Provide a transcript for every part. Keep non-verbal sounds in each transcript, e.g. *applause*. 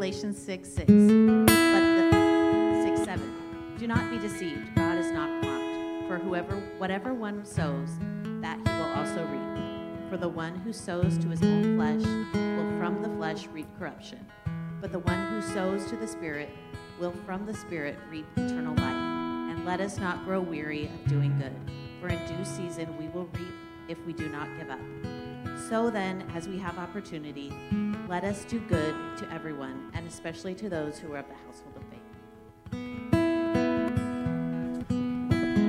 Galatians 6 6. But the 6 7. Do not be deceived. God is not mocked. For whoever, whatever one sows, that he will also reap. For the one who sows to his own flesh will from the flesh reap corruption. But the one who sows to the Spirit will from the Spirit reap eternal life. And let us not grow weary of doing good, for in due season we will reap if we do not give up. So then, as we have opportunity, let us do good to everyone, and especially to those who are of the household of faith.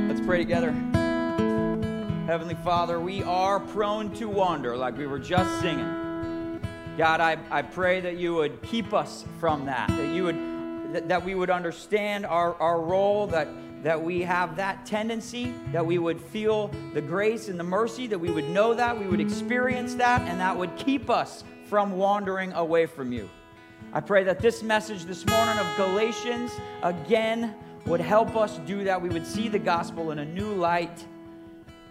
Let's pray together. Heavenly Father, we are prone to wander, like we were just singing. God, I, I pray that you would keep us from that, that you would that, that we would understand our, our role, that that we have that tendency, that we would feel the grace and the mercy, that we would know that, we would experience that, and that would keep us from wandering away from you. I pray that this message this morning of Galatians again would help us do that. We would see the gospel in a new light,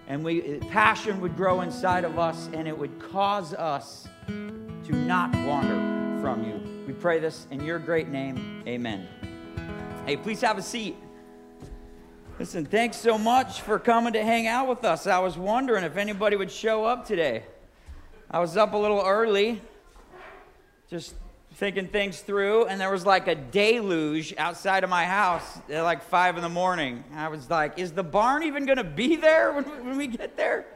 and we, passion would grow inside of us, and it would cause us to not wander from you. We pray this in your great name. Amen. Hey, please have a seat. Listen, thanks so much for coming to hang out with us. I was wondering if anybody would show up today. I was up a little early, just thinking things through, and there was like a deluge outside of my house at like five in the morning. I was like, is the barn even going to be there when, we get there?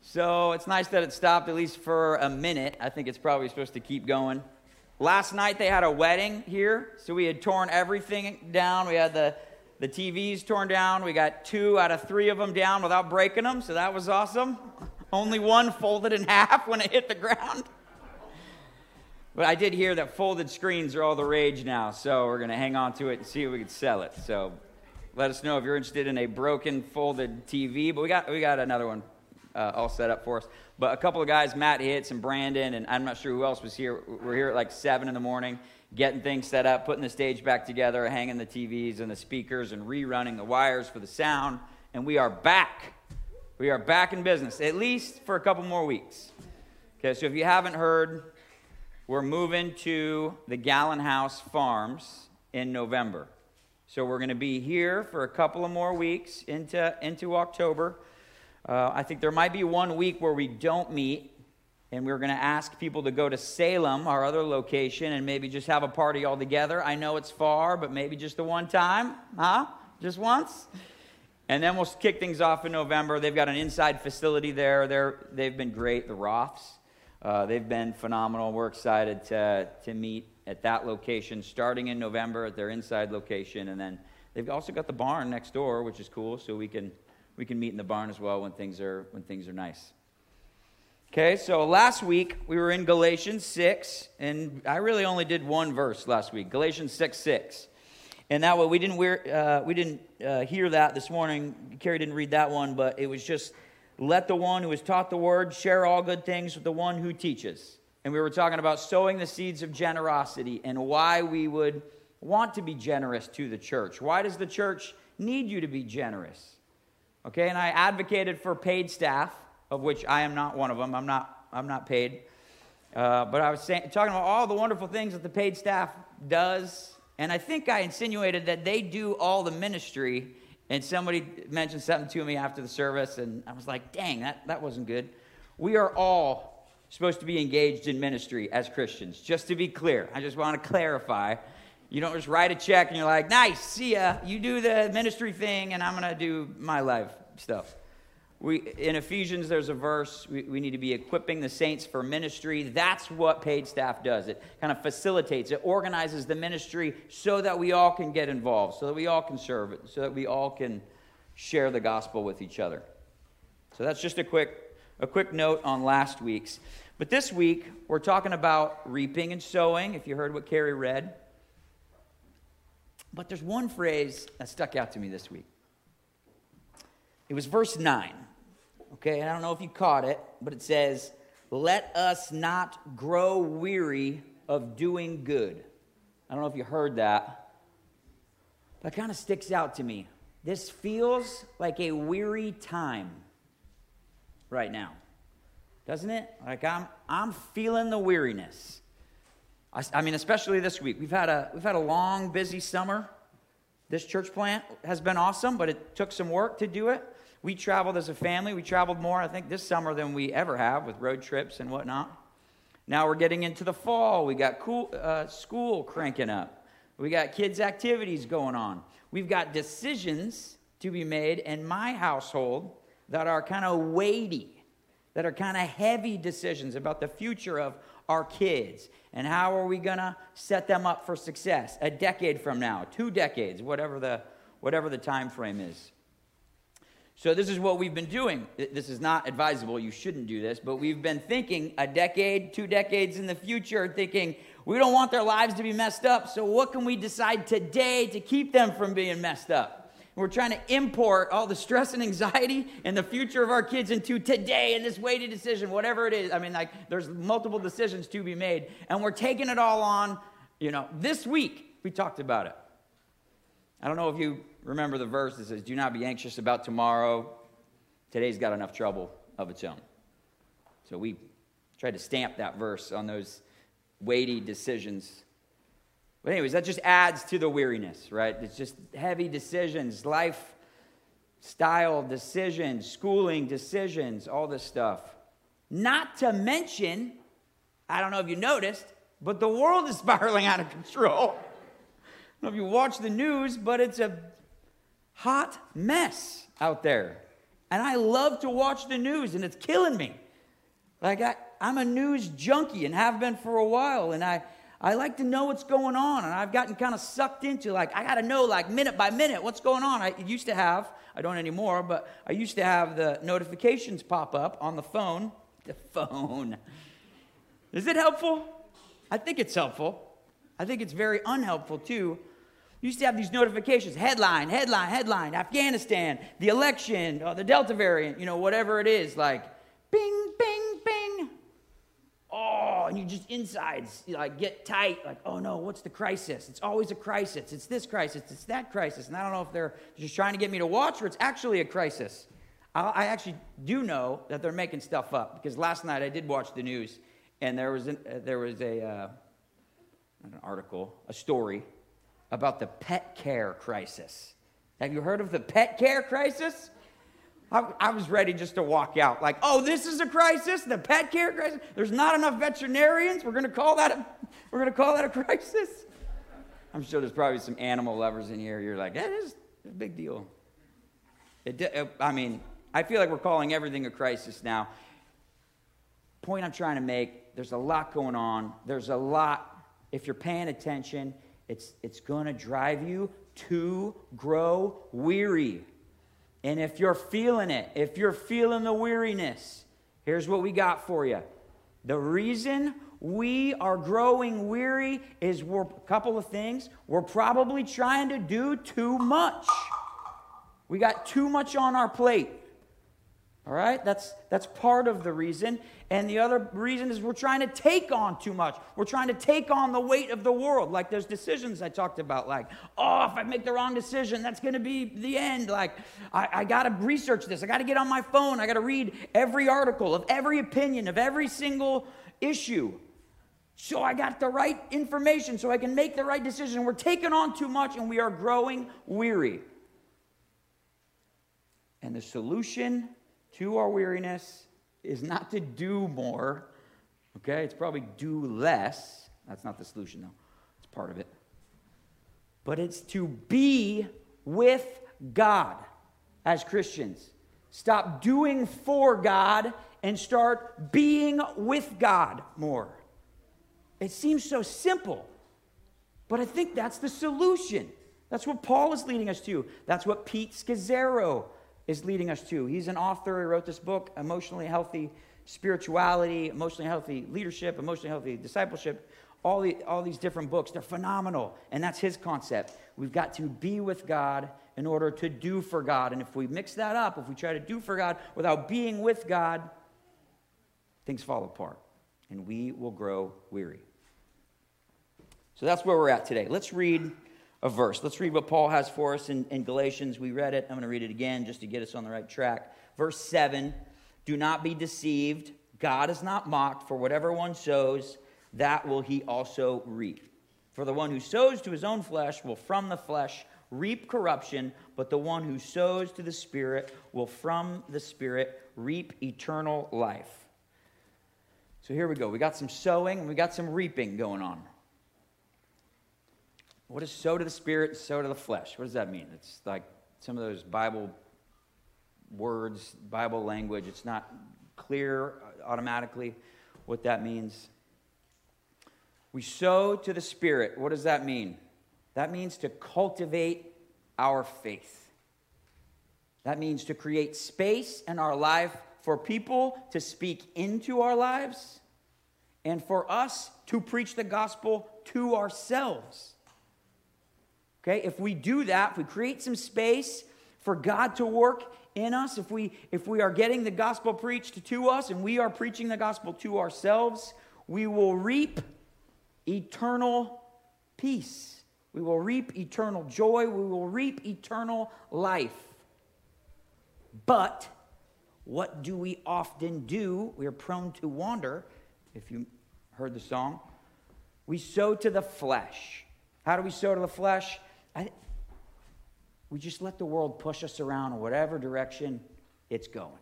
So it's nice that it stopped at least for a minute. I think it's probably supposed to keep going. Last night they had a wedding here, so we had torn everything down. We had the the TV's torn down. We got two out of three of them down without breaking them, so that was awesome. Only one folded in half when it hit the ground. But I did hear that folded screens are all the rage now, so we're going to hang on to it and see if we can sell it. So let us know if you're interested in a broken folded TV. But we got, we got another one uh, all set up for us. But a couple of guys, Matt Hitz and Brandon, and I'm not sure who else was here. We're here at like 7 in the morning getting things set up, putting the stage back together, hanging the TVs and the speakers, and rerunning the wires for the sound. And we are back. We are back in business, at least for a couple more weeks. Okay, so if you haven't heard, we're moving to the Gallon House Farms in November. So we're going to be here for a couple of more weeks into, into October. Uh, I think there might be one week where we don't meet and we are going to ask people to go to Salem, our other location, and maybe just have a party all together. I know it's far, but maybe just the one time, huh? Just once? And then we'll kick things off in November. They've got an inside facility there. They're, they've been great, the Roths. Uh, they've been phenomenal. We're excited to, to meet at that location starting in November at their inside location. And then they've also got the barn next door, which is cool, so we can, we can meet in the barn as well when things are, when things are nice. Okay, so last week we were in Galatians 6, and I really only did one verse last week Galatians 6 6. And that way, we didn't, uh, we didn't uh, hear that this morning. Carrie didn't read that one, but it was just let the one who has taught the word share all good things with the one who teaches. And we were talking about sowing the seeds of generosity and why we would want to be generous to the church. Why does the church need you to be generous? Okay, and I advocated for paid staff of which I am not one of them. I'm not, I'm not paid. Uh, but I was saying, talking about all the wonderful things that the paid staff does. And I think I insinuated that they do all the ministry. And somebody mentioned something to me after the service, and I was like, dang, that, that wasn't good. We are all supposed to be engaged in ministry as Christians. Just to be clear, I just want to clarify. You don't just write a check and you're like, nice, see ya. You do the ministry thing, and I'm going to do my life stuff. We, in Ephesians, there's a verse, we, we, need to be equipping the saints for ministry. That's what paid staff does. It kind of facilitates, it organizes the ministry so that we all can get involved, so that we all can serve it, so that we all can share the gospel with each other. So that's just a quick, a quick note on last week's. But this week, we're talking about reaping and sowing, if you heard what Carrie read. But there's one phrase that stuck out to me this week. It was verse 9. Okay, and I don't know if you caught it, but it says, Let us not grow weary of doing good. I don't know if you heard that. That kind of sticks out to me. This feels like a weary time right now. Doesn't it? Like I'm I'm feeling the weariness. I, I mean, especially this week. We've had, a, we've had a long, busy summer. This church plant has been awesome, but it took some work to do it. We traveled as a family. We traveled more, I think, this summer than we ever have with road trips and whatnot. Now we're getting into the fall. We got cool, uh, school cranking up. We got kids' activities going on. We've got decisions to be made in my household that are kind of weighty, that are kind of heavy decisions about the future of our kids and how are we going to set them up for success a decade from now, two decades, whatever the whatever the time frame is. So this is what we've been doing. This is not advisable. You shouldn't do this, but we've been thinking a decade, two decades in the future, thinking we don't want their lives to be messed up. So what can we decide today to keep them from being messed up? We're trying to import all the stress and anxiety and the future of our kids into today and this weighted decision, whatever it is. I mean, like, there's multiple decisions to be made, and we're taking it all on, you know, this week. We talked about it. I don't know if you remember the verse that says, Do not be anxious about tomorrow. Today's got enough trouble of its own. So we tried to stamp that verse on those weighty decisions. But, anyways, that just adds to the weariness, right? It's just heavy decisions, life style decisions, schooling decisions, all this stuff. Not to mention, I don't know if you noticed, but the world is *laughs* spiraling out of control. I don't know if you watch the news, but it's a hot mess out there. And I love to watch the news, and it's killing me. Like, I, I'm a news junkie and have been for a while, and I, I like to know what's going on, and I've gotten kind of sucked into like I got to know like minute by minute what's going on. I used to have, I don't anymore, but I used to have the notifications pop up on the phone. The phone. Is it helpful? I think it's helpful. I think it's very unhelpful too you used to have these notifications headline, headline, headline, Afghanistan, the election, or the Delta variant, you know, whatever it is, like bing, bing, bing. Oh, and you just insides you like get tight, like, oh no, what's the crisis? It's always a crisis. It's this crisis, it's that crisis. And I don't know if they're just trying to get me to watch or it's actually a crisis. I actually do know that they're making stuff up because last night I did watch the news and there was, an, uh, there was a, uh, an article, a story about the pet care crisis. Have you heard of the pet care crisis? I, I, was ready just to walk out, like, oh, this is a crisis, the pet care crisis. There's not enough veterinarians. We're going to call that a, we're to call that a crisis. I'm sure there's probably some animal lovers in here. You're like, that is a big deal. It, I mean, I feel like we're calling everything a crisis now. Point I'm trying to make: there's a lot going on. There's a lot. If you're paying attention, it's, it's going to drive you to grow weary. And if you're feeling it, if you're feeling the weariness, here's what we got for you. The reason we are growing weary is we're a couple of things. We're probably trying to do too much. We got too much on our plate. All right? That's, that's part of the reason. And the other reason is we're trying to take on too much. We're trying to take on the weight of the world. Like those decisions I talked about, like, oh, if I make the wrong decision, that's going to be the end. Like, I, I got to research this. I got to get on my phone. I got to read every article of every opinion of every single issue. So I got the right information so I can make the right decision. We're taking on too much and we are growing weary. And the solution to our weariness is not to do more, okay? It's probably do less. That's not the solution, though, it's part of it. But it's to be with God as Christians. Stop doing for God and start being with God more. It seems so simple, but I think that's the solution. That's what Paul is leading us to. That's what Pete Scazzero is leading us to. He's an author. He wrote this book, Emotionally Healthy Spirituality, Emotionally Healthy Leadership, Emotionally Healthy Discipleship. All, the, all these different books, they're phenomenal. And that's his concept. We've got to be with God in order to do for God. And if we mix that up, if we try to do for God without being with God, things fall apart and we will grow weary. So that's where we're at today. Let's read a verse. Let's read what Paul has for us in, in Galatians. We read it. I'm going to read it again just to get us on the right track. Verse 7 Do not be deceived. God is not mocked, for whatever one sows, that will he also reap. For the one who sows to his own flesh will from the flesh reap corruption, but the one who sows to the Spirit will from the Spirit reap eternal life. So here we go. We got some sowing and we got some reaping going on. What is sow to the Spirit, sow to the flesh? What does that mean? It's like some of those Bible words, Bible language. It's not clear uh, automatically what that means. We sow to the Spirit. What does that mean? That means to cultivate our faith. That means to create space in our life for people to speak into our lives and for us to preach the gospel to ourselves. Okay, if we do that, if we create some space for God to work in us, if we if we are getting the gospel preached to us and we are preaching the gospel to ourselves, we will reap eternal peace. We will reap eternal joy. We will reap eternal life. But what do we often do? We are prone to wander. If you heard the song, we sow to the flesh. How do we sow to the flesh? I, we just let the world push us around in whatever direction it's going.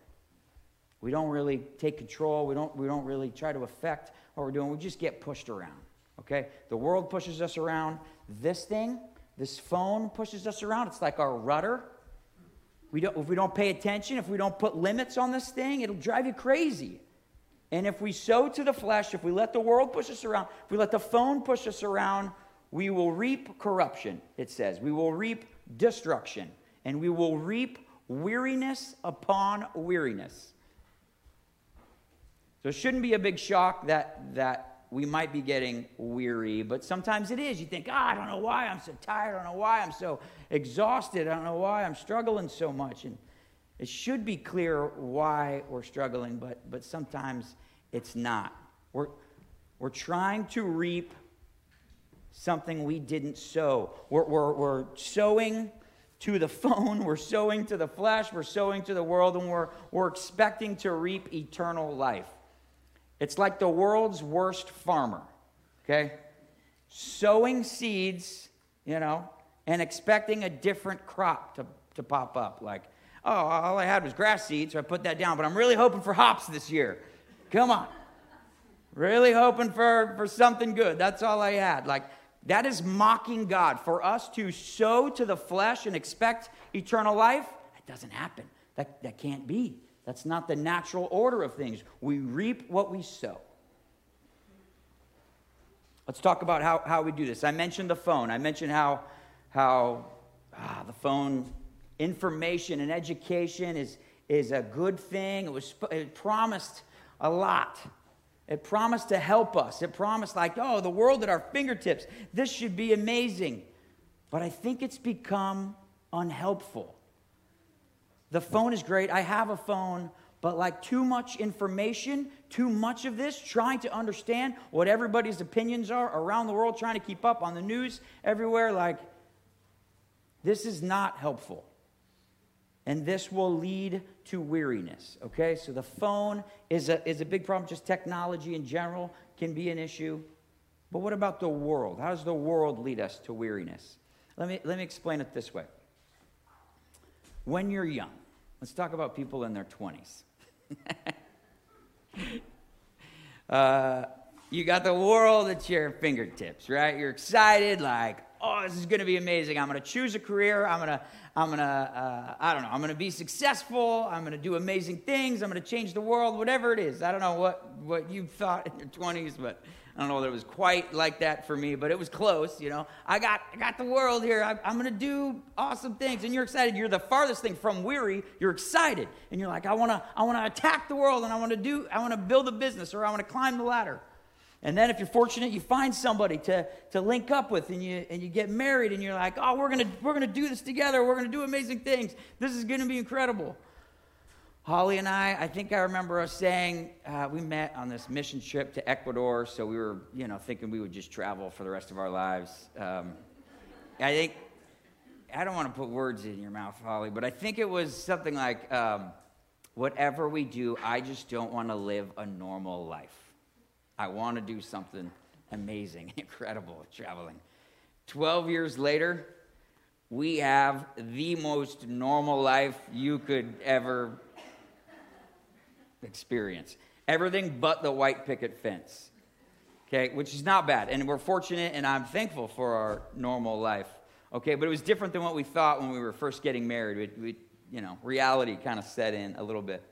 We don't really take control. We don't, we don't really try to affect what we're doing. We just get pushed around. Okay? The world pushes us around. This thing, this phone pushes us around. It's like our rudder. We don't, if we don't pay attention, if we don't put limits on this thing, it'll drive you crazy. And if we sow to the flesh, if we let the world push us around, if we let the phone push us around, we will reap corruption, it says. We will reap destruction. And we will reap weariness upon weariness. So it shouldn't be a big shock that, that we might be getting weary, but sometimes it is. You think, oh, I don't know why I'm so tired. I don't know why I'm so exhausted. I don't know why I'm struggling so much. And it should be clear why we're struggling, but, but sometimes it's not. We're, we're trying to reap something we didn't sow. We're, we're, we're sowing to the *laughs* phone, we're sowing to the flesh, we're sowing to the world, and we're, we're expecting to reap eternal life. It's like the world's worst farmer, okay? Sowing seeds, you know, and expecting a different crop to, to pop up. Like, oh, all I had was grass seed, so I put that down, but I'm really hoping for hops this year. Come on. Really hoping for, for something good. That's all I had. Like, that is mocking God. For us to sow to the flesh and expect eternal life, that doesn't happen. That, that can't be. That's not the natural order of things. We reap what we sow. Let's talk about how, how we do this. I mentioned the phone. I mentioned how, how ah, the phone information and education is, is a good thing. It was it promised a lot. It promised to help us. It promised, like, oh, the world at our fingertips. This should be amazing. But I think it's become unhelpful. The phone is great. I have a phone, but like too much information, too much of this, trying to understand what everybody's opinions are around the world, trying to keep up on the news everywhere, like this is not helpful. And this will lead to weariness. Okay? So the phone is a, is a big problem. Just technology in general can be an issue. But what about the world? How does the world lead us to weariness? Let me, let me explain it this way. When you're young, Let's talk about people in their 20s. *laughs* uh, you got the world at your fingertips, right? You're excited, like, oh, this is going to be amazing. I'm going to choose a career. I'm going to, I'm to, uh, I don't know, I'm to be successful. I'm to do amazing things. I'm to change the world, whatever it is. I don't know what, what you thought in your 20s, but I don't know that it was quite like that for me, but it was close. You know, I got I got the world here. I, going to do awesome things, and you're excited. You're the farthest thing from weary. You're excited, and you're like, I want to I want to attack the world, and I want to do I want to build a business, or I want to climb the ladder. And then, if you're fortunate, you find somebody to, to link up with, and you and you get married, and you're like, oh, we're gonna we're gonna do this together. We're gonna do amazing things. This is gonna be incredible. Holly and I, I think I remember us saying uh, we met on this mission trip to Ecuador, so we were, you know, thinking we would just travel for the rest of our lives. Um, I think I don't want to put words in your mouth, Holly, but I think it was something like, um, "Whatever we do, I just don't want to live a normal life. I want to do something amazing, *laughs* incredible, traveling. 12 years later, we have the most normal life you could ever experience. Everything but the white picket fence. Okay, which is not bad. And we're fortunate and I'm thankful for our normal life. Okay, but it was different than what we thought when we were first getting married. We, we you know, reality kind of set in a little bit,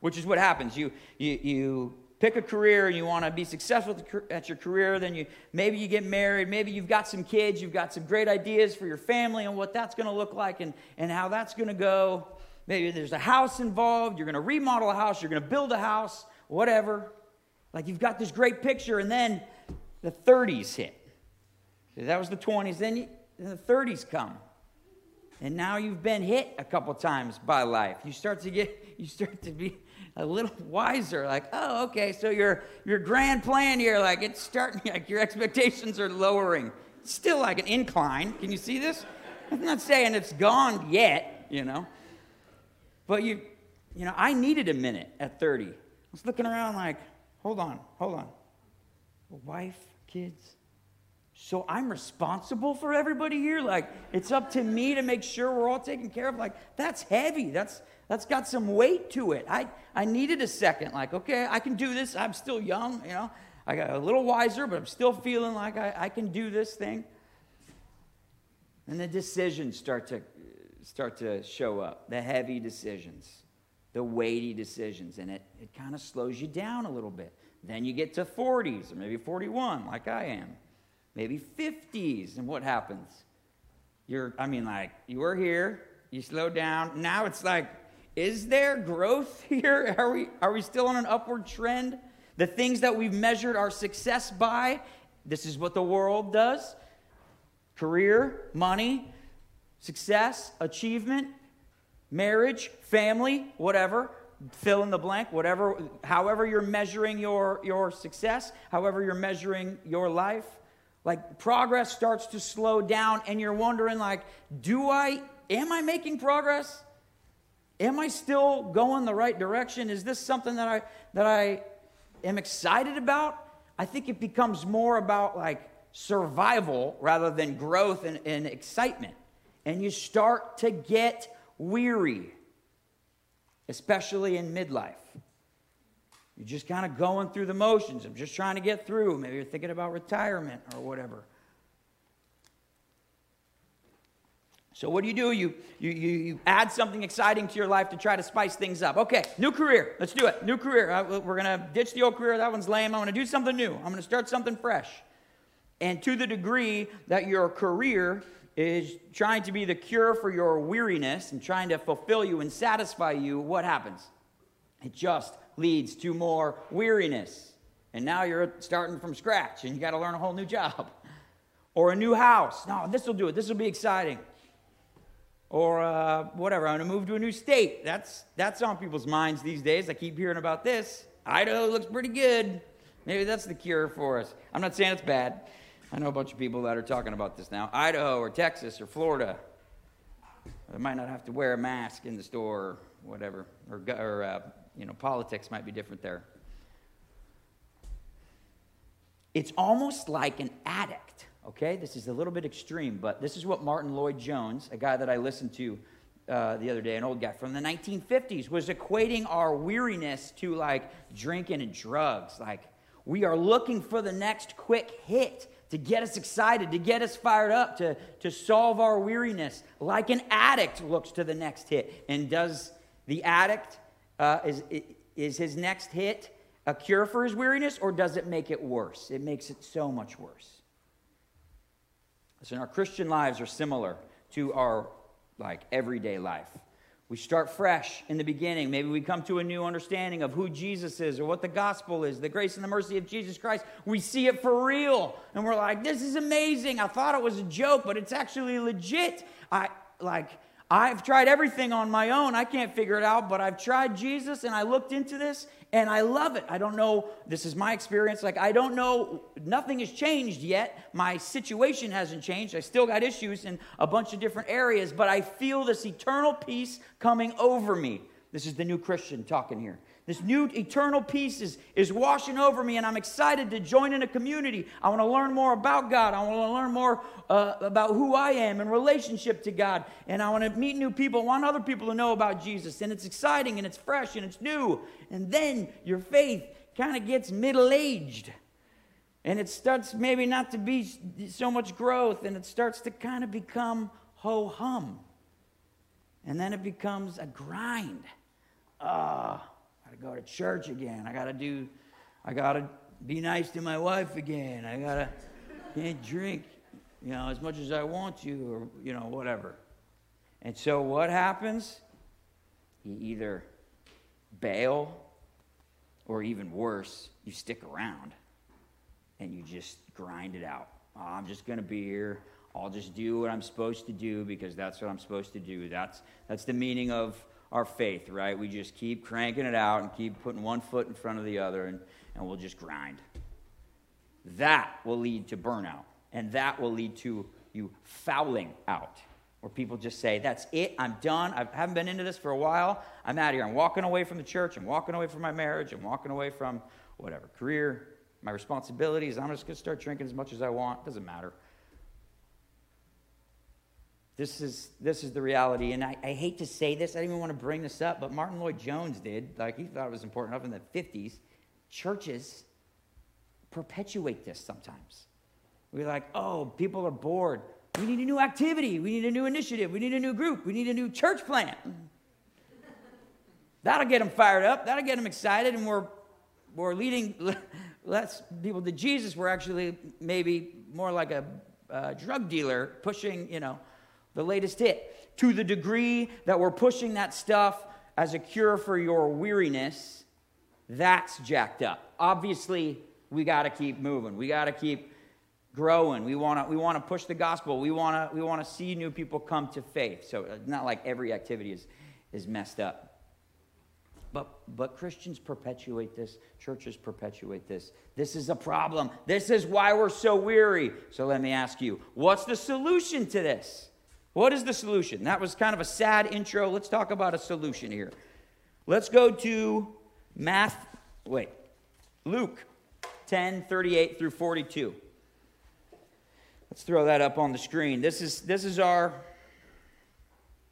which is what happens. You, you, you pick a career and you want to be successful at your career, then you maybe you get married, maybe you've got some kids, you've got some great ideas for your family and what that's going to look like and, and how that's going to go. Maybe there's a house involved, you're going to remodel a house, you're going to build a house, whatever. Like you've got this great picture, and then the 30s hit. That was the 20s. Then, you, then the 30s come. And now you've been hit a couple times by life. You start to get, *laughs* you start to be a little *laughs* wiser. Like, oh, okay, so your your grand plan here, like it's starting, *laughs* like your expectations are lowering. It's still like an incline. Can you see this? I'm not saying it's gone yet, you know. But you, you know, I needed a minute at 30. I was looking around like, hold on, hold on. Wife, kids. So I'm responsible for everybody here? Like, it's up to me to make sure we're all taken care of? Like, that's heavy. That's that's got some weight to it. I, I needed a second, like, okay, I can do this. I'm still young, you know. I got a little wiser, but I'm still feeling like I, I can do this thing. And the decisions start to start to show up, the heavy decisions, the weighty decisions, and it, it kind of slows you down a little bit. Then you get to 40s, or maybe 41, like I am, maybe 50s, and what happens? You're, I mean, like, you were here, you slow down. Now it's like is there growth *laughs* here? Are we, are we still on an upward trend? The things that we've measured our success by, this is what the world does career, money, success, achievement, marriage, family, whatever. Fill in the blank, whatever, however you're measuring your, your success, however you're measuring your life. Like progress starts to slow down, and you're wondering, like, do I, am I making progress? Am I still going the right direction? Is this something that I that I am excited about? I think it becomes more about like survival rather than growth and, and excitement. And you start to get weary, especially in midlife. You're just kind of going through the motions. I'm just trying to get through. Maybe you're thinking about retirement or whatever. So, what do you do? You, you, you, you, add something exciting to your life to try to spice things up. Okay, new career. Let's do it. New career. We're going to ditch the old career. That one's lame. I'm going to do something new. I'm going to start something fresh. And to the degree that your career is trying to be the cure for your weariness and trying to fulfill you and satisfy you, what happens? It just leads to more weariness. And now you're starting from scratch and you got to learn a whole new job *laughs* or a new house. No, this will do it. This will be exciting or uh, whatever. I'm going to move to a new state. That's, that's on people's minds these days. I keep hearing about this. Idaho looks pretty good. Maybe that's the cure for us. I'm not saying it's bad. I know a bunch of people that are talking about this now. Idaho or Texas or Florida. They might not have to wear a mask in the store or whatever. Or, or uh, you know, politics might be different there. It's almost like an addict Okay, this is a little bit extreme, but this is what Martyn Lloyd-Jones, a guy that I listened to uh, the other day, an old guy from the 1950s, was equating our weariness to like drinking and drugs. Like, we are looking for the next quick hit to get us excited, to get us fired up, to, to solve our weariness, like an addict looks to the next hit. And does the addict, uh, is, is his next hit a cure for his weariness, or does it make it worse? It makes it so much worse. Listen, our Christian lives are similar to our like everyday life. We start fresh in the beginning. Maybe we come to a new understanding of who Jesus is or what the gospel is, the grace and the mercy of Jesus Christ. We see it for real. And we're like, this is amazing. I thought it was a joke, but it's actually legit. I like I've tried everything on my own. I can't figure it out, but I've tried Jesus and I looked into this and I love it. I don't know, this is my experience. Like, I don't know, nothing has changed yet. My situation hasn't changed. I still got issues in a bunch of different areas, but I feel this eternal peace coming over me. This is the new Christian talking here. This new eternal peace is, is washing over me, and I'm excited to join in a community. I want to learn more about God. I want to learn more uh, about who I am in relationship to God. And I want to meet new people. I want other people to know about Jesus. And it's exciting, and it's fresh, and it's new. And then your faith kind of gets middle aged. And it starts maybe not to be so much growth, and it starts to kind of become ho hum. And then it becomes a grind. Ah. Uh, to go to church again. I got to do, I got to be nice to my wife again. I got to, can't drink, you know, as much as I want to, or, you know, whatever. And so what happens? You either bail, or even worse, you stick around and you just grind it out. Oh, I'm just going to be here. I'll just do what I'm supposed to do because that's what I'm supposed to do. That's, that's the meaning of our faith, right? We just keep cranking it out and keep putting one foot in front of the other, and, and we'll just grind. That will lead to burnout, and that will lead to you fouling out, where people just say, That's it, I'm done. I haven't been into this for a while. I'm out of here. I'm walking away from the church. I'm walking away from my marriage. I'm walking away from whatever, career, my responsibilities. I'm just going to start drinking as much as I want. Doesn't matter. This is, this is the reality. And I, I hate to say this, I didn't even want to bring this up, but Martyn Lloyd-Jones did. Like, he thought it was important enough in the 50s. Churches perpetuate this sometimes. We're like, oh, people are bored. We need a new activity. We need a new initiative. We need a new group. We need a new church plant. That'll get them fired up. That'll get them excited. And we're, we're leading *laughs* less people to Jesus. We're actually maybe more like a, a drug dealer pushing, you know, the latest hit. To the degree that we're pushing that stuff as a cure for your weariness, that's jacked up. Obviously, we got to keep moving. We got to keep growing. We want to we want to push the gospel. We want to we want to see new people come to faith. So it's not like every activity is is messed up. But, but Christians perpetuate this, churches perpetuate this. This is a problem. This is why we're so weary. So let me ask you what's the solution to this? What is the solution? That was kind of a sad intro. Let's talk about a solution here. Let's go to math. Wait, Luke 10 38 through 42. Let's throw that up on the screen. This is, this is our.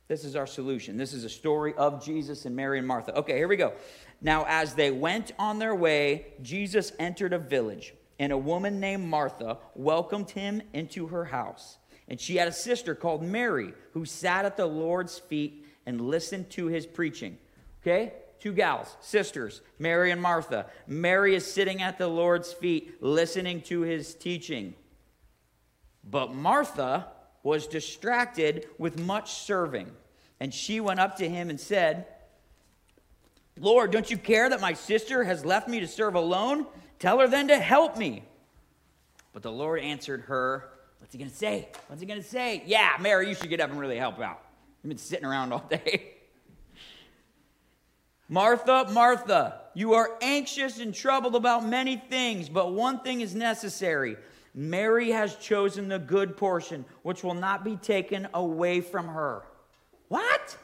This is our solution. This is a story of Jesus and Mary and Martha. Okay, here we go. Now, as they went on their way, Jesus entered a village, and a woman named Martha welcomed him into her house. And she had a sister called Mary who sat at the Lord's feet and listened to his preaching. Okay? Two gals, sisters, Mary and Martha. Mary is sitting at the Lord's feet listening to his teaching. But Martha was distracted with much serving. And she went up to him and said, Lord, don't you care that my sister has left me to serve alone? Tell her then to help me. But the Lord answered her, What's he going to say? What's he going to say? Yeah, Mary, you should get up and really help out. You've been sitting around all day. Martha, Martha, you are anxious and troubled about many things, but one thing is necessary. Mary has chosen the good portion, which will not be taken away from her. What?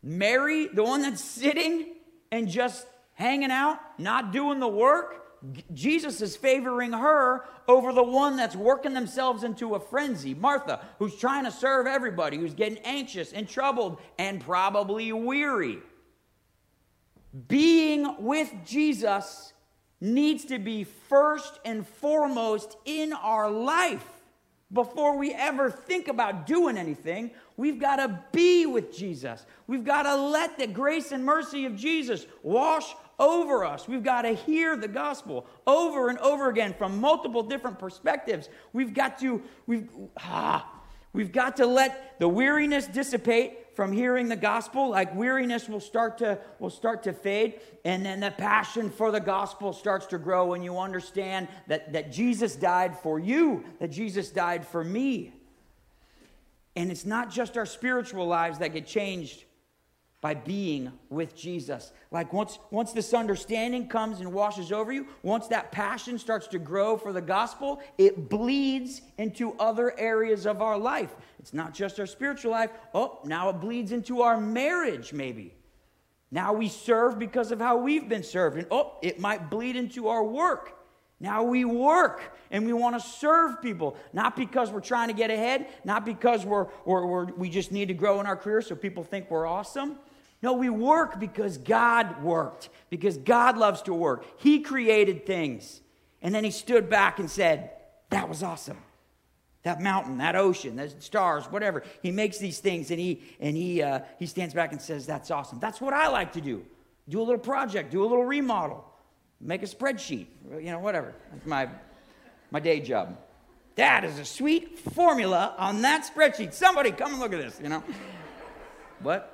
Mary, the one that's sitting and just hanging out, not doing the work? Jesus is favoring her over the one that's working themselves into a frenzy. Martha, who's trying to serve everybody, who's getting anxious and troubled and probably weary. Being with Jesus needs to be first and foremost in our life. Before we ever think about doing anything, we've got to be with Jesus. We've got to let the grace and mercy of Jesus wash over us. We've got to hear the gospel over and over again from multiple different perspectives. We've got to we've ah, we've got to let the weariness dissipate from hearing the gospel like weariness will start to will start to fade and then the passion for the gospel starts to grow when you understand that that Jesus died for you that Jesus died for me and it's not just our spiritual lives that get changed by being with Jesus. Like once, once this understanding comes and washes over you, once that passion starts to grow for the gospel, it bleeds into other areas of our life. It's not just our spiritual life. Oh, now it bleeds into our marriage, maybe. Now we serve because of how we've been served. And oh, it might bleed into our work. Now we work and we want to serve people, not because we're trying to get ahead, not because we're, we're, we're, we just need to grow in our career so people think we're awesome. No, we work because God worked, because God loves to work. He created things. And then he stood back and said, That was awesome that mountain, that ocean, the stars, whatever. He makes these things and he and he uh, he stands back and says, "That's awesome. That's what I like to do. Do a little project, do a little remodel, make a spreadsheet, you know, whatever. That's my my day job. That is a sweet formula on that spreadsheet. Somebody come and look at this. You know, what?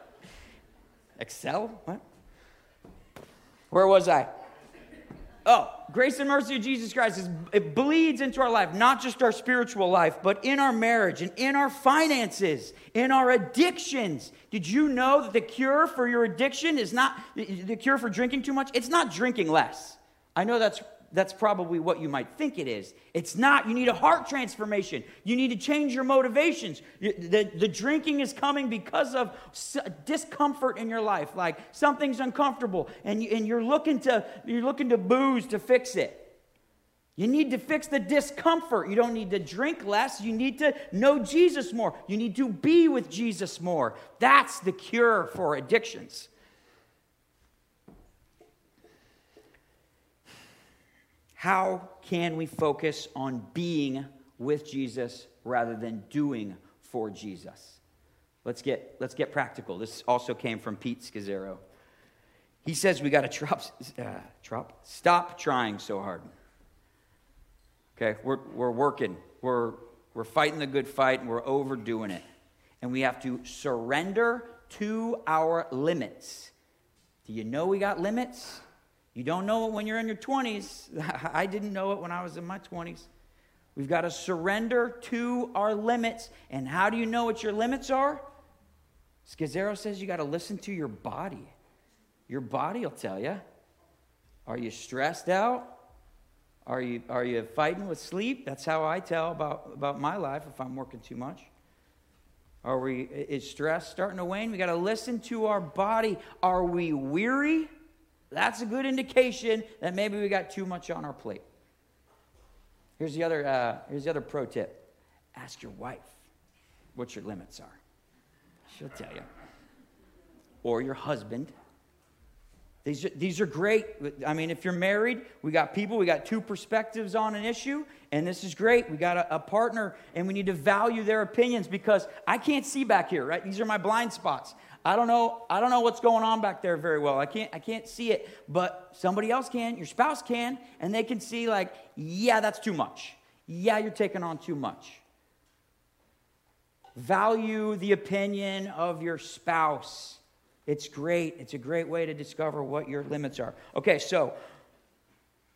Excel? What? Where was I? Oh, grace and mercy of Jesus Christ is it bleeds into our life, not just our spiritual life, but in our marriage and in our finances, in our addictions. Did you know that the cure for your addiction is not the cure for drinking too much? It's not drinking less. I know that's that's probably what you might think it is. It's not. You need a heart transformation. You need to change your motivations. The, the drinking is coming because of discomfort in your life, like something's uncomfortable, and, you, and you're, looking to, you're looking to booze to fix it. You need to fix the discomfort. You don't need to drink less. You need to know Jesus more. You need to be with Jesus more. That's the cure for addictions. How can we focus on being with Jesus rather than doing for Jesus? Let's get, let's get practical. This also came from Pete Scazzero. He says we got to trop, *laughs* uh, trop, stop trying so hard. Okay, we're, we're working, we're, we're fighting the good fight, and we're overdoing it. And we have to surrender to our limits. Do you know we got limits? You don't know it when you're in your 20s. *laughs* I didn't know it when I was in my 20s. We've got to surrender to our limits. And how do you know what your limits are? Scazzero says you got to listen to your body. Your body will tell you. Are you stressed out? Are you, are you fighting with sleep? That's how I tell about, about my life if I'm working too much. Are we, is stress starting to wane? We got to listen to our body. Are we weary? That's a good indication that maybe we got too much on our plate. Here's the other, uh, here's the other pro tip ask your wife what your limits are. She'll tell you. Or your husband. These are, these are great. I mean, if you're married, we got people, we got two perspectives on an issue, and this is great. We got a, a partner, and we need to value their opinions because I can't see back here, right? These are my blind spots. I don't know, I don't know what's going on back there very well. I can't I can't see it, but somebody else can, your spouse can, and they can see like, yeah, that's too much. Yeah, you're taking on too much. Value the opinion of your spouse. It's great. It's a great way to discover what your limits are. Okay, so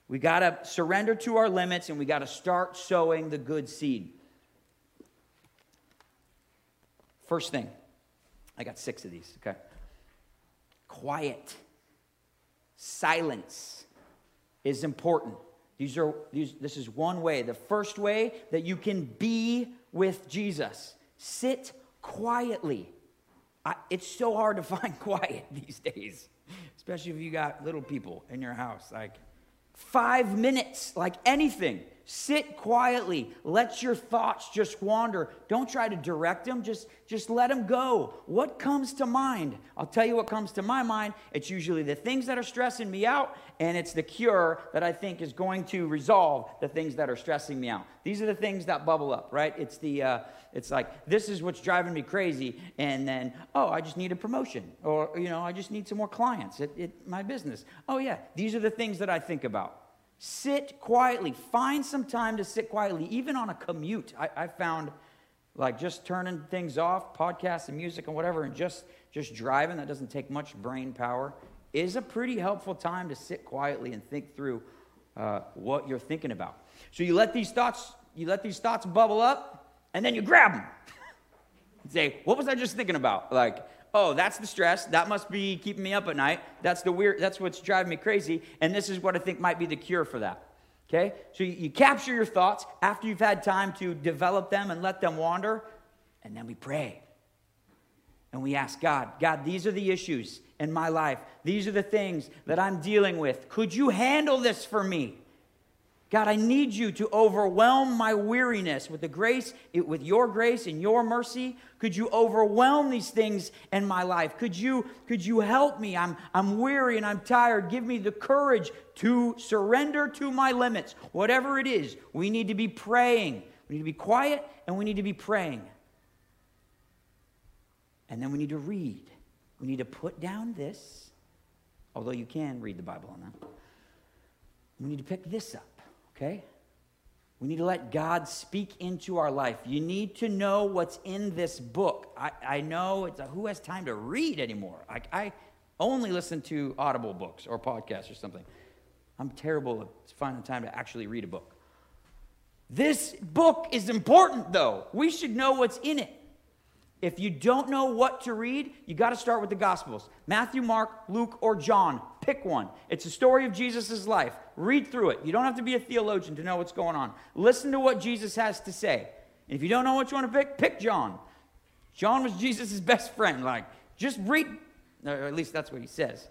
we got to surrender to our limits and we got to start sowing the good seed. First thing, I got six of these, okay? Quiet, silence is important. These are, these, this is one way. The first way that you can be with Jesus sit quietly. I, it's so hard to *laughs* find quiet these days, especially if you got little people in your house. Like five minutes, like anything. Sit quietly. Let your thoughts just wander. Don't try to direct them. Just, just let them go. What comes to mind? I'll tell you what comes to my mind. It's usually the things that are stressing me out, and it's the cure that I think is going to resolve the things that are stressing me out. These are the things that bubble up, right? It's the, uh, it's like this is what's driving me crazy, and then oh, I just need a promotion, or you know, I just need some more clients at, at my business. Oh yeah, these are the things that I think about. Sit quietly. Find some time to sit quietly, even on a commute. I, I found like just turning things off, podcasts and music and whatever, and just just driving. That doesn't take much brain power. Is a pretty helpful time to sit quietly and think through uh, what you're thinking about. So you let these thoughts you let these thoughts bubble up, and then you grab them. And *laughs* say, what was I just thinking about? Like, oh, that's the stress. That must be keeping me up at night. That's the weird, that's what's driving me crazy. And this is what I think might be the cure for that. Okay? So you, you capture your thoughts after you've had time to develop them and let them wander, and then we pray. and we ask God, God, these are the issues in my life. These are the things that I'm dealing with. Could you handle this for me? God, I need you to overwhelm my weariness with the grace, with your grace and your mercy. Could you overwhelm these things in my life? Could you, could you help me? I'm, I'm weary and I'm tired. Give me the courage to surrender to my limits. Whatever it is, we need to be praying. We need to be quiet and we need to be praying. And then we need to read. We need to put down this, although you can read the Bible on that. We need to pick this up okay? We need to let God speak into our life. You need to know what's in this book. I, I know it's a, who has time to read anymore? I, I only listen to audible books or podcasts or something. I'm terrible at finding time to actually read a book. This book is important, though. We should know what's in it. If you don't know what to read, you got to start with the Gospels Matthew, Mark, Luke, or John. Pick one. It's a story of Jesus' life. Read through it. You don't have to be a theologian to know what's going on. Listen to what Jesus has to say. And if you don't know what you want to pick, pick John. John was Jesus' best friend. Like, just read, or at least that's what he says.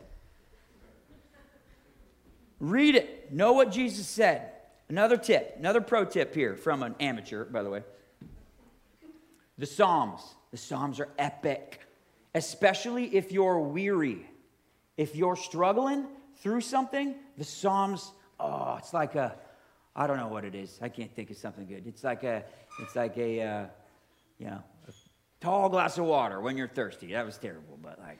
Read it. Know what Jesus said. Another tip, another pro tip here from an amateur, by the way. The Psalms. The Psalms are epic, especially if you're weary. If you're struggling through something, the Psalms, oh, it's like a, I don't know what it is. I can't think of something good. It's like a, it's like a, uh, you know, a tall glass of water when you're thirsty. That was terrible, but like.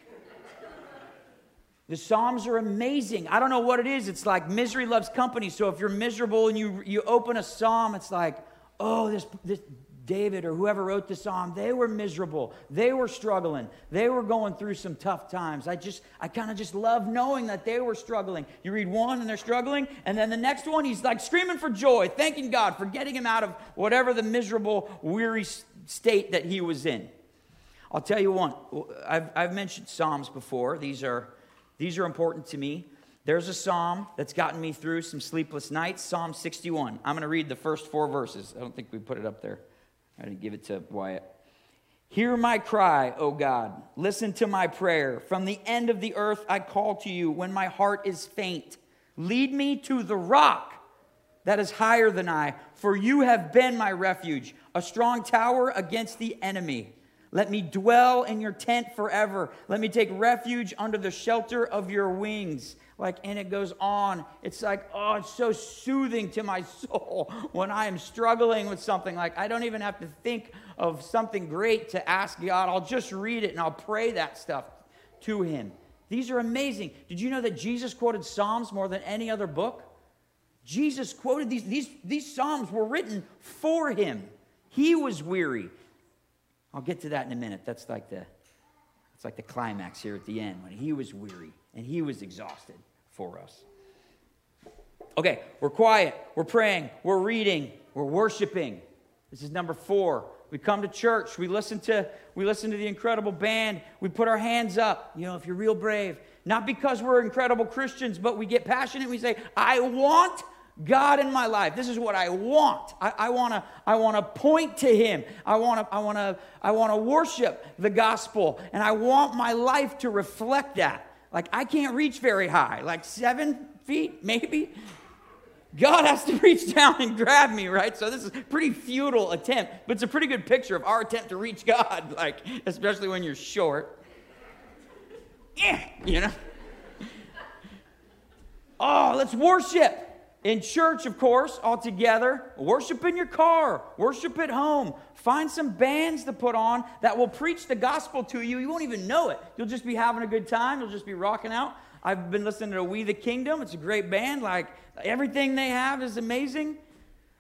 The Psalms are amazing. I don't know what it is. It's like misery loves company. So if you're miserable and you, you open a psalm, it's like, oh, this, this David or whoever wrote the psalm, they were miserable. They were struggling. They were going through some tough times. I just, I kind of just love knowing that they were struggling. You read one and they're struggling, and then the next one, he's like screaming for joy, thanking God for getting him out of whatever the miserable, weary state that he was in. I'll tell you one. I've, I've mentioned psalms before. These are, these are important to me. There's a psalm that's gotten me through some sleepless nights, Psalm 61. I'm going to read the first four verses. I don't think we put it up there. I didn't give it to Wyatt. Hear my cry, O God. Listen to my prayer. From the end of the earth I call to you when my heart is faint. Lead me to the rock that is higher than I, for you have been my refuge, a strong tower against the enemy. Let me dwell in your tent forever. Let me take refuge under the shelter of your wings like and it goes on. It's like oh it's so soothing to my soul *laughs* when i am struggling with something. Like i don't even have to think of something great to ask god. I'll just read it and i'll pray that stuff to him. These are amazing. Did you know that jesus quoted psalms more than any other book? Jesus quoted these these, these psalms were written for him. He was weary. I'll get to that in a minute. That's like the it's like the climax here at the end when he was weary and he was exhausted for us. Okay, we're quiet, we're praying, we're reading, we're worshiping. This is number four. We come to church, we listen to we listen to the incredible band, we put our hands up, you know, if you're real brave. Not because we're incredible Christians, but we get passionate, we say, I want God in my life. This is what I want. I, I want to I wanna point to Him. I want to I wanna, I wanna worship the gospel. And I want my life to reflect that. Like, I can't reach very high, like seven feet, maybe. God has to *laughs* reach down and grab me, right? So this is a pretty futile attempt, but it's a pretty good picture of our attempt to reach God, *laughs* like, especially when you're short. Yeah, you know? *laughs* Oh, let's worship in church, of course, all together. Worship in your car, worship at home. Find some bands to put on that will preach the gospel to you. You won't even know it. You'll just be having a good time, you'll just be rocking out. I've been listening to We the Kingdom. It's a great band. Like everything they have is amazing.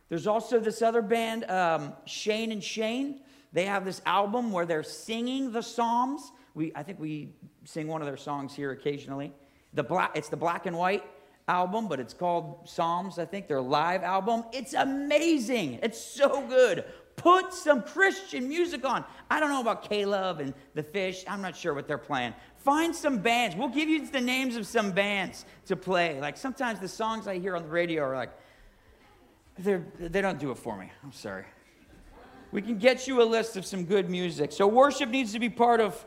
There's also this other band, um, Shane and Shane. They have this album where they're singing the Psalms. We, I think we sing one of their songs here occasionally. The black, it's the black and white album, but it's called Psalms, I think, their live album. It's amazing. It's so good. Put some Christian music on. I don't know about K-Love and The Fish. I'm not sure what they're playing. Find some bands. We'll give you the names of some bands to play. Like sometimes the songs I hear on the radio are like, they're, they don't do it for me. I'm sorry. We can get you a list of some good music. So worship needs to be part of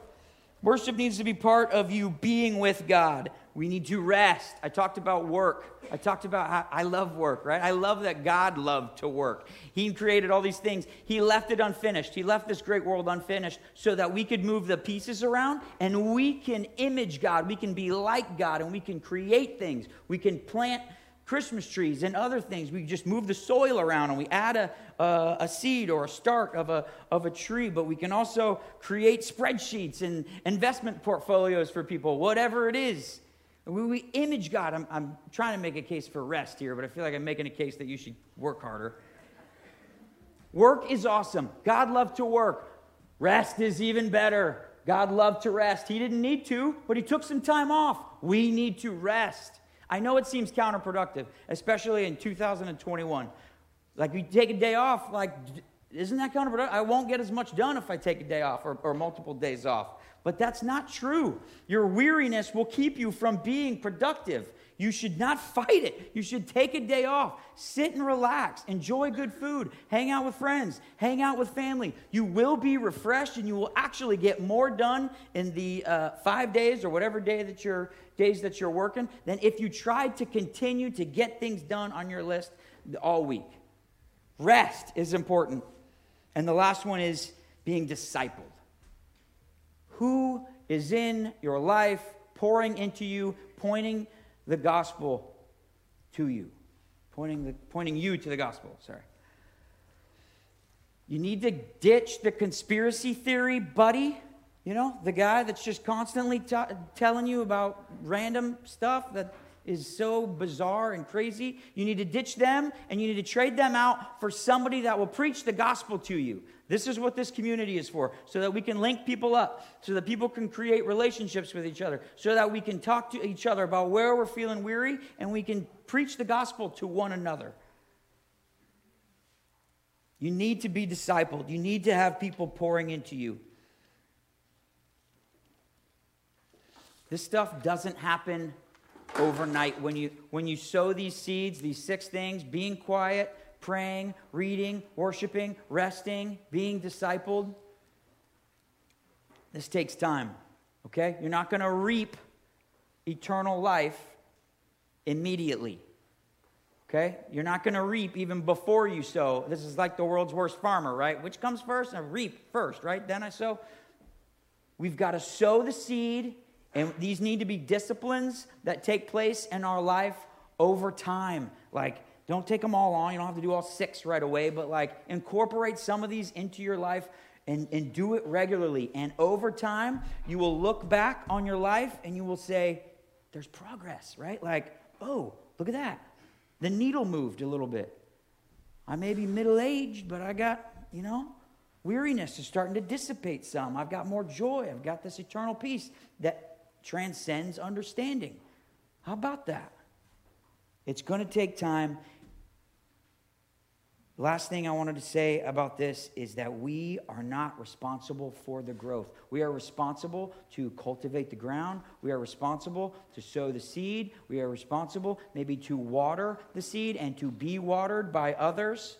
Worship needs to be part of you being with God. We need to rest. I talked about work. I talked about how I love work, right? I love that God loved to work. He created all these things. He left it unfinished. He left this great world unfinished so that we could move the pieces around and we can image God. We can be like God and we can create things. We can plant Christmas trees and other things. We just move the soil around and we add a, a, a, seed or a start of a, of a tree, but we can also create spreadsheets and investment portfolios for people, whatever it is. We, we image God. I'm, I'm trying to make a case for rest here, but I feel like I'm making a case that you should work harder. Work is awesome. God loved to work. Rest is even better. God loved to rest. He didn't need to, but He took some time off. We need to rest. I know it seems counterproductive, especially in 2021. Like, you take a day off, like, isn't that counterproductive? I won't get as much done if I take a day off or, or multiple days off. But that's not true. Your weariness will keep you from being productive. You should not fight it. You should take a day off, sit and relax, enjoy good food, hang out with friends, hang out with family. You will be refreshed and you will actually get more done in the uh, five days or whatever day that you're, days that you're working than if you tried to continue to get things done on your list all week. Rest is important. And the last one is being discipled. Who is in your life pouring into you, pointing the gospel to you. Pointing, the, pointing you to the gospel, sorry. You need to ditch the conspiracy theory buddy, you know, the guy that's just constantly t- telling you about random stuff that is so bizarre and crazy. You need to ditch them and you need to trade them out for somebody that will preach the gospel to you. This is what this community is for, so that we can link people up, so that people can create relationships with each other, so that we can talk to each other about where we're feeling weary and we can preach the gospel to one another. You need to be discipled, you need to have people pouring into you. This stuff doesn't happen overnight when you when you sow these seeds these six things being quiet praying, reading, worshiping, resting, being discipled. This takes time, okay? You're not going to reap eternal life immediately. Okay? You're not going to reap even before you sow. This is like the world's worst farmer, right? Which comes first? I reap first, right? Then I sow. We've got to sow the seed, and these need to be disciplines that take place in our life over time. Like don't take them all on. You don't have to do all six right away, but like incorporate some of these into your life and, and do it regularly. And over time, you will look back on your life and you will say, there's progress, right? Like, oh, look at that. The needle moved a little bit. I may be middle aged, but I got, you know, weariness is starting to dissipate some. I've got more joy. I've got this eternal peace that transcends understanding. How about that? It's going to take time Last thing I wanted to say about this is that we are not responsible for the growth. We are responsible to cultivate the ground. We are responsible to sow the seed. We are responsible maybe to water the seed and to be watered by others.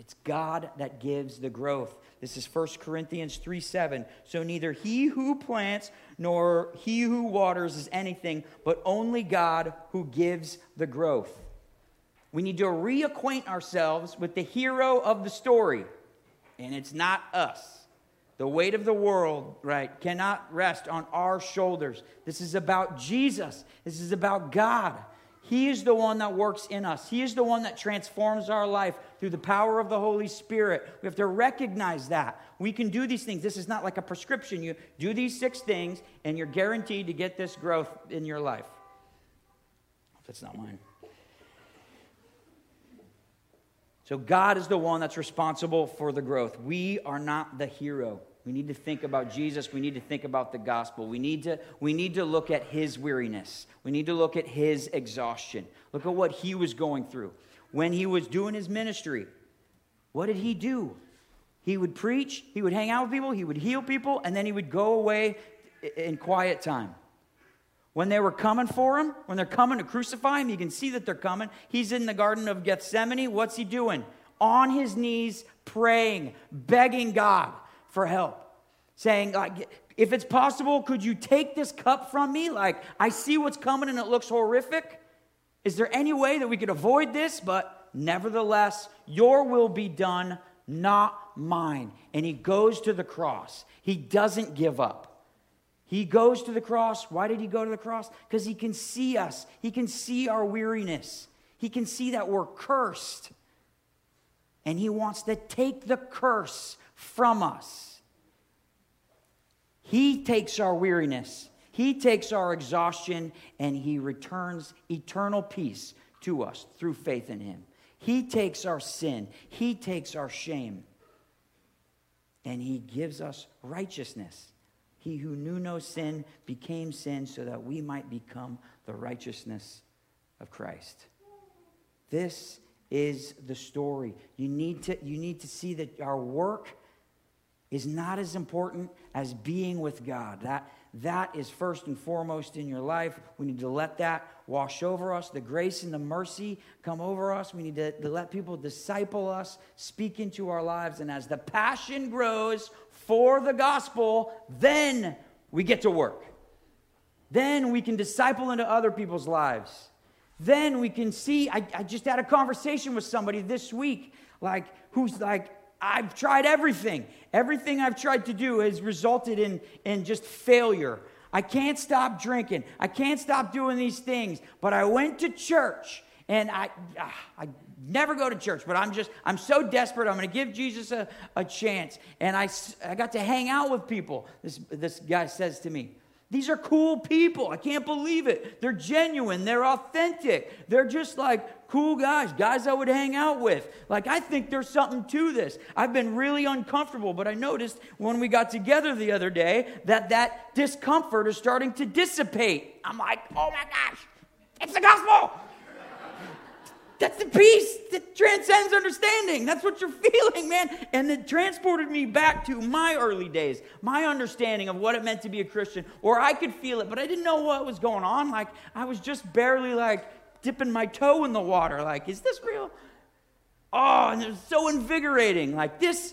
It's God that gives the growth. This is 1 Corinthians 3 7. So neither he who plants nor he who waters is anything, but only God who gives the growth. We need to reacquaint ourselves with the hero of the story, and it's not us. The weight of the world, right, cannot rest on our shoulders. This is about Jesus. This is about God. He is the one that works in us. He is the one that transforms our life through the power of the Holy Spirit. We have to recognize that. We can do these things. This is not like a prescription. You do these six things, and you're guaranteed to get this growth in your life. That's not mine. So God is the one that's responsible for the growth. We are not the hero. We need to think about Jesus. We need to think about the gospel. We need to, we need to look at his weariness. We need to look at his exhaustion. Look at what he was going through. When he was doing his ministry, what did he do? He would preach, he would hang out with people, he would heal people, and then he would go away in quiet time. When they were coming for him, when they're coming to crucify him, you can see that they're coming. He's in the Garden of Gethsemane. What's he doing? On his knees, praying, begging God for help, saying, if it's possible, could you take this cup from me? Like, I see what's coming and it looks horrific. Is there any way that we could avoid this? But nevertheless, your will be done, not mine. And he goes to the cross. He doesn't give up. He goes to the cross. Why did he go to the cross? Because he can see us, he can see our weariness, he can see that we're cursed. And he wants to take the curse from us. He takes our weariness, he takes our exhaustion, and he returns eternal peace to us through faith in him. He takes our sin, he takes our shame, and he gives us righteousness. He who knew no sin became sin so that we might become the righteousness of Christ. This is the story. You need to, you need to see that our work is not as important as being with God. That, that is first and foremost in your life. We need to let that wash over us. The grace and the mercy come over us. We need to, to let people disciple us, speak into our lives. And as the passion grows for the gospel, then we get to work. Then we can disciple into other people's lives. Then we can see. I, I just had a conversation with somebody this week, like, who's like, I've tried everything. Everything I've tried to do has resulted in, in just failure. I can't stop drinking. I can't stop doing these things. But I went to church and I, ah, I never go to church, but I'm just, I'm so desperate. I'm going to give Jesus a, a chance. And I, I got to hang out with people. This, this guy says to me, these are cool people. I can't believe it. They're genuine. They're authentic. They're just like cool guys, guys I would hang out with. Like, I think there's something to this. I've been really uncomfortable, but I noticed when we got together the other day that that discomfort is starting to dissipate. I'm like, oh my gosh, it's the gospel. That's the peace that transcends understanding. That's what you're *laughs* feeling, man. And it transported me back to my early days, my understanding of what it meant to be a Christian, or I could feel it, but I didn't know what was going on. Like, I was just barely like dipping my toe in the water. Like, is this real? Oh, and it was so invigorating. Like, this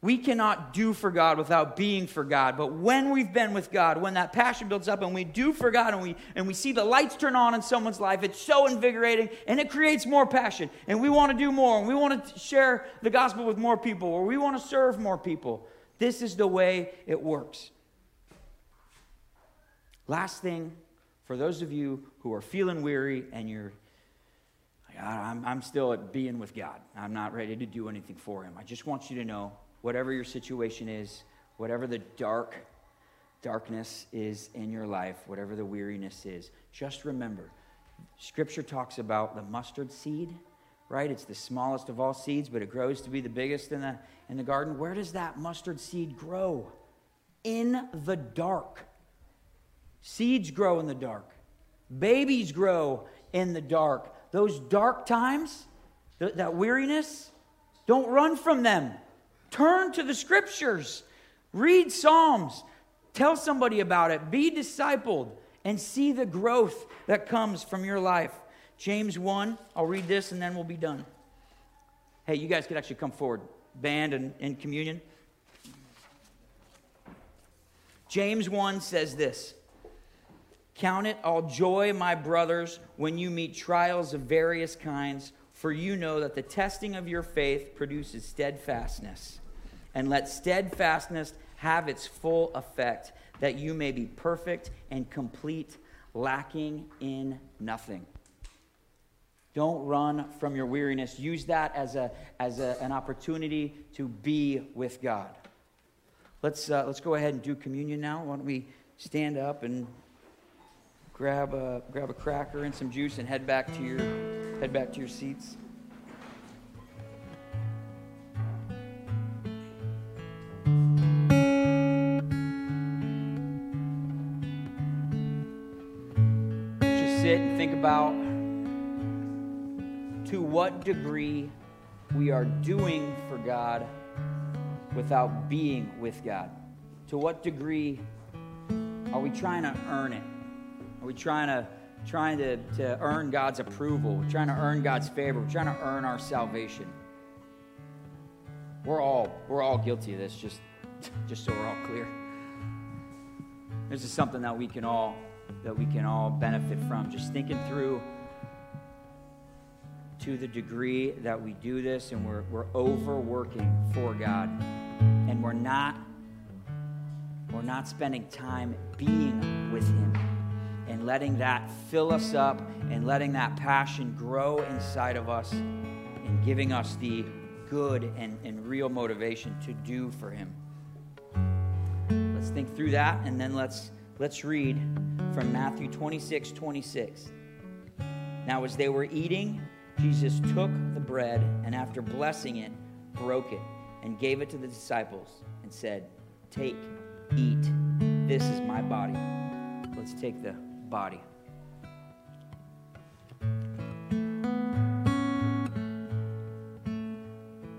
we cannot do for God without being for God. But when we've been with God, when that passion builds up and we do for God and we, and we see the lights turn on in someone's life, it's so invigorating and it creates more passion. And we want to do more and we want to share the gospel with more people or we want to serve more people. This is the way it works. Last thing, for those of you who are feeling weary and you're I'm, I'm still at being with God. I'm not ready to do anything for Him. I just want you to know whatever your situation is, whatever the dark darkness is in your life, whatever the weariness is, just remember Scripture talks about the mustard seed, right? It's the smallest of all seeds, but it grows to be the biggest in the, in the garden. Where does that mustard seed grow? In the dark. Seeds grow in the dark, babies grow in the dark. Those dark times, th- that weariness, don't run from them. Turn to the scriptures, read Psalms, tell somebody about it, be discipled, and see the growth that comes from your life. James 1, I'll read this and then we'll be done. Hey, you guys could actually come forward, band and, and communion. James 1 says this Count it all joy, my brothers, when you meet trials of various kinds for you know that the testing of your faith produces steadfastness. And let steadfastness have its full effect, that you may be perfect and complete, lacking in nothing. Don't run from your weariness. Use that as, a, as a, an opportunity to be with God. Let's, uh, let's go ahead and do communion now. Why don't we stand up and grab a, grab a cracker and some juice and head back to your, head back to your seats. Just sit and think about to what degree we are doing for God without being with God. To what degree are we trying to earn it? Are we trying to trying to, to earn God's approval? Trying to earn God's favor. Trying to earn our salvation. We're all we're all guilty of this. Just *laughs* just so we're all clear. This is something that we can all that we can all benefit from. Just thinking through to the degree that we do this and we're, we're overworking for God and we're not we're not spending time being with him letting that fill us up and letting that passion grow inside of us and giving us the good and, and real motivation to do for him. Let's think through that and then let's let's read from Matthew 26, 26. Now as they were eating, Jesus took the bread and after blessing it, broke it and gave it to the disciples and said, Take, eat, this is my body. Let's take the body.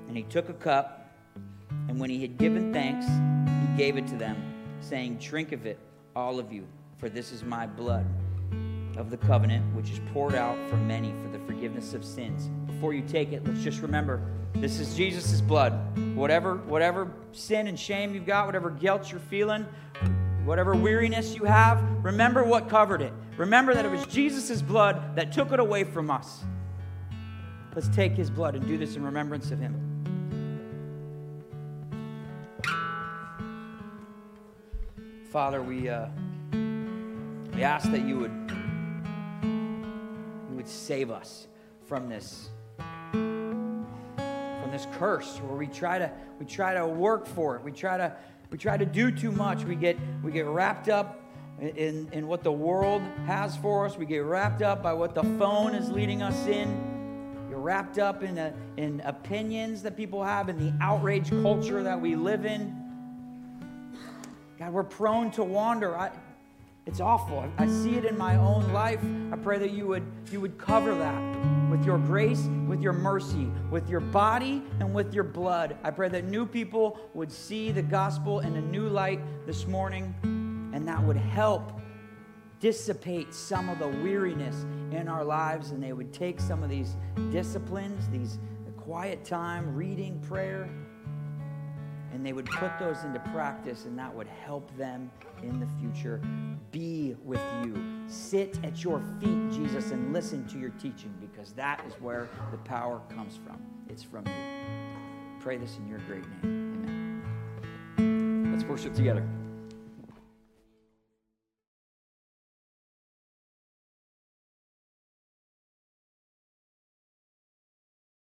And he took a cup, and when he had given thanks, he gave it to them, saying, Drink of it, all of you, for this is my blood of the covenant, which is poured out for many for the forgiveness of sins. Before you take it, let's just remember this is Jesus' blood. Whatever, whatever sin and shame you've got, whatever guilt you're feeling, whatever weariness you have, remember what covered it. Remember that it was Jesus' blood that took it away from us. Let's take his blood and do this in remembrance of him. Father, we, uh, we ask that you would, you would save us from this from this curse where we try to we try to work for it we try to we try to do too much. We get we get wrapped up in, in what the world has for us. We get wrapped up by what the phone is leading us in. You're wrapped up in, a, in opinions that people have in the outrage culture that we live in. God we're prone to wander. I, it's awful. I see it in my own life. I pray that you would you would cover that with your grace, with your mercy, with your body and with your blood. I pray that new people would see the gospel in a new light this morning and that would help dissipate some of the weariness in our lives and they would take some of these disciplines, these quiet time, reading, prayer, and they would put those into practice, and that would help them in the future be with you. Sit at your feet, Jesus, and listen to your teaching because that is where the power comes from. It's from you. Pray this in your great name. Amen. Let's worship together.